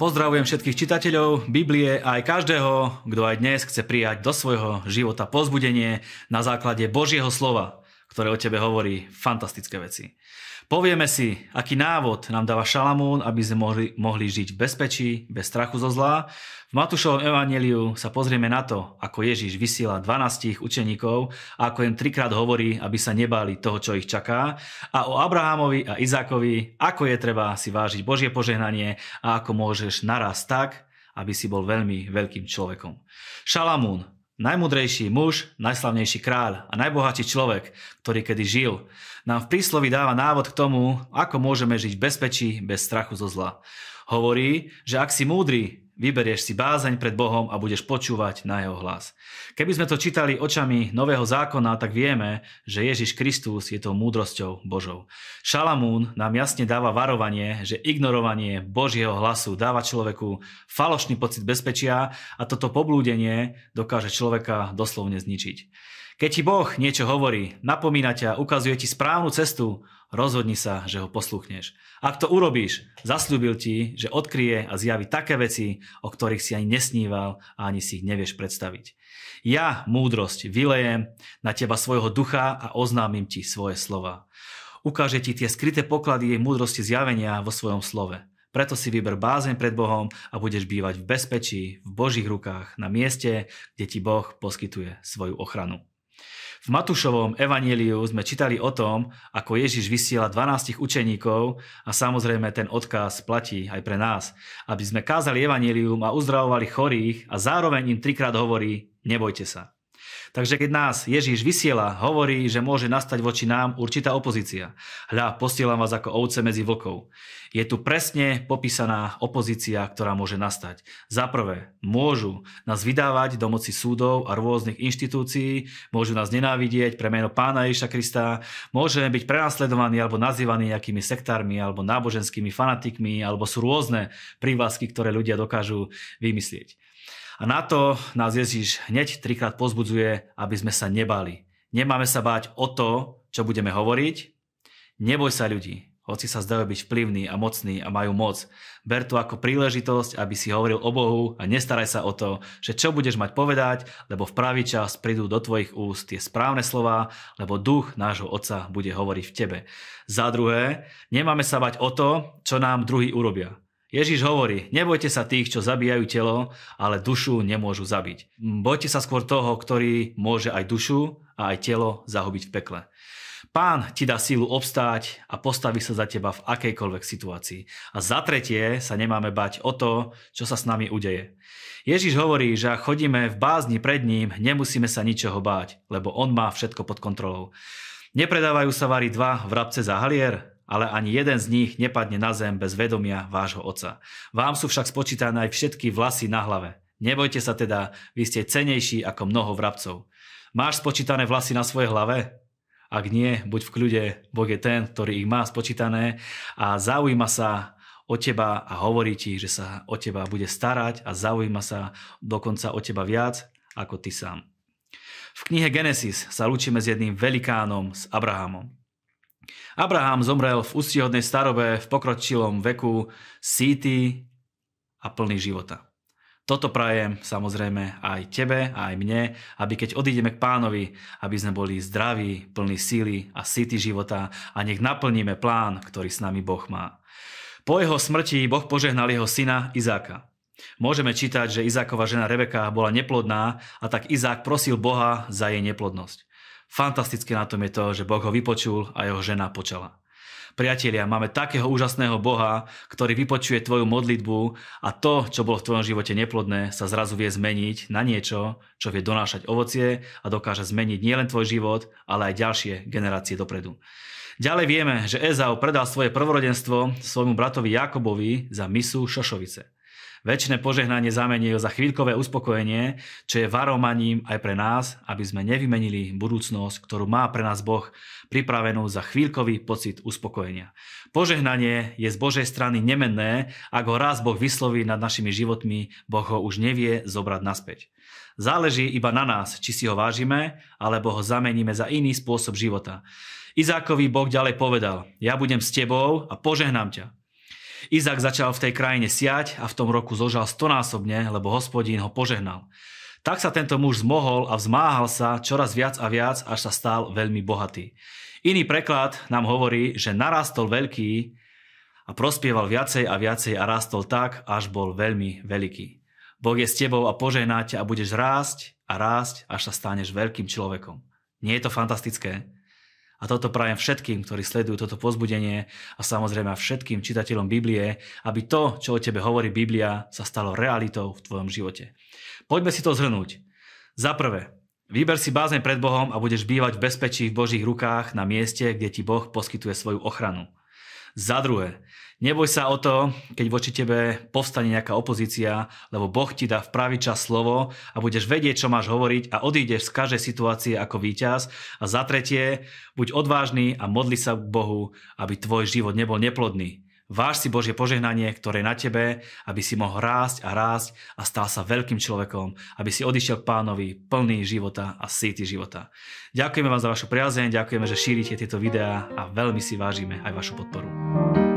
Pozdravujem všetkých čitateľov Biblie a aj každého, kto aj dnes chce prijať do svojho života pozbudenie na základe Božieho slova, ktoré o tebe hovorí fantastické veci. Povieme si, aký návod nám dáva Šalamún, aby sme mohli, mohli žiť v bezpečí, bez strachu zo zla. V Matúšovom evaneliu sa pozrieme na to, ako Ježiš vysiela 12 učeníkov a ako im trikrát hovorí, aby sa nebáli toho, čo ich čaká. A o Abrahamovi a Izákovi, ako je treba si vážiť Božie požehnanie a ako môžeš naraz tak, aby si bol veľmi veľkým človekom. Šalamún, najmudrejší muž, najslavnejší kráľ a najbohatší človek, ktorý kedy žil, nám v príslovi dáva návod k tomu, ako môžeme žiť v bezpečí bez strachu zo zla. Hovorí, že ak si múdry, vyberieš si bázeň pred Bohom a budeš počúvať na jeho hlas. Keby sme to čítali očami nového zákona, tak vieme, že Ježiš Kristus je tou múdrosťou Božou. Šalamún nám jasne dáva varovanie, že ignorovanie Božieho hlasu dáva človeku falošný pocit bezpečia a toto poblúdenie dokáže človeka doslovne zničiť. Keď ti Boh niečo hovorí, napomína ťa, ukazuje ti správnu cestu, rozhodni sa, že ho posluchneš. Ak to urobíš, zasľúbil ti, že odkryje a zjaví také veci, o ktorých si ani nesníval a ani si ich nevieš predstaviť. Ja, múdrosť, vylejem na teba svojho ducha a oznámim ti svoje slova. Ukáže ti tie skryté poklady jej múdrosti zjavenia vo svojom slove. Preto si vyber bázeň pred Bohom a budeš bývať v bezpečí, v Božích rukách, na mieste, kde ti Boh poskytuje svoju ochranu. V Matúšovom evaníliu sme čítali o tom, ako Ježiš vysiela 12 učeníkov a samozrejme ten odkaz platí aj pre nás, aby sme kázali evanílium a uzdravovali chorých a zároveň im trikrát hovorí, nebojte sa. Takže keď nás Ježíš vysiela, hovorí, že môže nastať voči nám určitá opozícia. Hľa, posielam vás ako ovce medzi vlkov. Je tu presne popísaná opozícia, ktorá môže nastať. Za prvé, môžu nás vydávať do moci súdov a rôznych inštitúcií, môžu nás nenávidieť pre meno pána Ježiša Krista, môžeme byť prenasledovaní alebo nazývaní nejakými sektármi alebo náboženskými fanatikmi, alebo sú rôzne prívlasky, ktoré ľudia dokážu vymyslieť. A na to nás Ježiš hneď trikrát pozbudzuje, aby sme sa nebali. Nemáme sa báť o to, čo budeme hovoriť. Neboj sa ľudí, hoci sa zdajú byť vplyvní a mocní a majú moc. Ber to ako príležitosť, aby si hovoril o Bohu a nestaraj sa o to, že čo budeš mať povedať, lebo v pravý čas prídu do tvojich úst tie správne slova, lebo duch nášho Otca bude hovoriť v tebe. Za druhé, nemáme sa bať o to, čo nám druhý urobia. Ježiš hovorí, nebojte sa tých, čo zabíjajú telo, ale dušu nemôžu zabiť. Bojte sa skôr toho, ktorý môže aj dušu a aj telo zahubiť v pekle. Pán ti dá sílu obstáť a postaví sa za teba v akejkoľvek situácii. A za tretie sa nemáme bať o to, čo sa s nami udeje. Ježiš hovorí, že ak chodíme v bázni pred ním, nemusíme sa ničoho báť, lebo on má všetko pod kontrolou. Nepredávajú sa vary dva vrabce za halier? Ale ani jeden z nich nepadne na zem bez vedomia vášho Otca. Vám sú však spočítané aj všetky vlasy na hlave. Nebojte sa teda, vy ste cenejší ako mnoho vrabcov. Máš spočítané vlasy na svojej hlave? Ak nie, buď v kľude, Boh je ten, ktorý ich má spočítané a zaujíma sa o teba a hovorí ti, že sa o teba bude starať a zaujíma sa dokonca o teba viac ako ty sám. V knihe Genesis sa lúčime s jedným velikánom, s Abrahamom. Abraham zomrel v úctihodnej starobe v pokročilom veku síty a plný života. Toto prajem samozrejme aj tebe aj mne, aby keď odídeme k pánovi, aby sme boli zdraví, plní síly a síty života a nech naplníme plán, ktorý s nami Boh má. Po jeho smrti Boh požehnal jeho syna Izáka. Môžeme čítať, že Izákova žena Rebeka bola neplodná a tak Izák prosil Boha za jej neplodnosť. Fantastické na tom je to, že Boh ho vypočul a jeho žena počala. Priatelia, máme takého úžasného Boha, ktorý vypočuje tvoju modlitbu a to, čo bolo v tvojom živote neplodné, sa zrazu vie zmeniť na niečo, čo vie donášať ovocie a dokáže zmeniť nielen tvoj život, ale aj ďalšie generácie dopredu. Ďalej vieme, že Ezau predal svoje prvorodenstvo svojmu bratovi Jakobovi za misu šošovice. Väčšie požehnanie zamenil za chvíľkové uspokojenie, čo je varomaním aj pre nás, aby sme nevymenili budúcnosť, ktorú má pre nás Boh pripravenú za chvíľkový pocit uspokojenia. Požehnanie je z Božej strany nemenné, ak ho raz Boh vysloví nad našimi životmi, Boh ho už nevie zobrať naspäť. Záleží iba na nás, či si ho vážime, alebo ho zameníme za iný spôsob života. Izákovi Boh ďalej povedal, ja budem s tebou a požehnám ťa. Izak začal v tej krajine siať a v tom roku zožal stonásobne, lebo hospodín ho požehnal. Tak sa tento muž zmohol a vzmáhal sa čoraz viac a viac, až sa stal veľmi bohatý. Iný preklad nám hovorí, že narastol veľký a prospieval viacej a viacej a rastol tak, až bol veľmi veľký. Boh je s tebou a požehná ťa a budeš rásť a rásť, až sa staneš veľkým človekom. Nie je to fantastické? A toto prajem všetkým, ktorí sledujú toto pozbudenie a samozrejme všetkým čitateľom Biblie, aby to, čo o tebe hovorí Biblia, sa stalo realitou v tvojom živote. Poďme si to zhrnúť. Za prvé, vyber si bázeň pred Bohom a budeš bývať v bezpečí v Božích rukách na mieste, kde ti Boh poskytuje svoju ochranu. Za druhé, neboj sa o to, keď voči tebe povstane nejaká opozícia, lebo Boh ti dá v pravý čas slovo a budeš vedieť, čo máš hovoriť a odídeš z každej situácie ako víťaz. A za tretie, buď odvážny a modli sa k Bohu, aby tvoj život nebol neplodný. Váž si Božie požehnanie, ktoré je na tebe, aby si mohol rásť a rásť a stal sa veľkým človekom, aby si odišiel k pánovi plný života a síty života. Ďakujeme vám za vašu priazeň, ďakujeme, že šírite tieto videá a veľmi si vážime aj vašu podporu.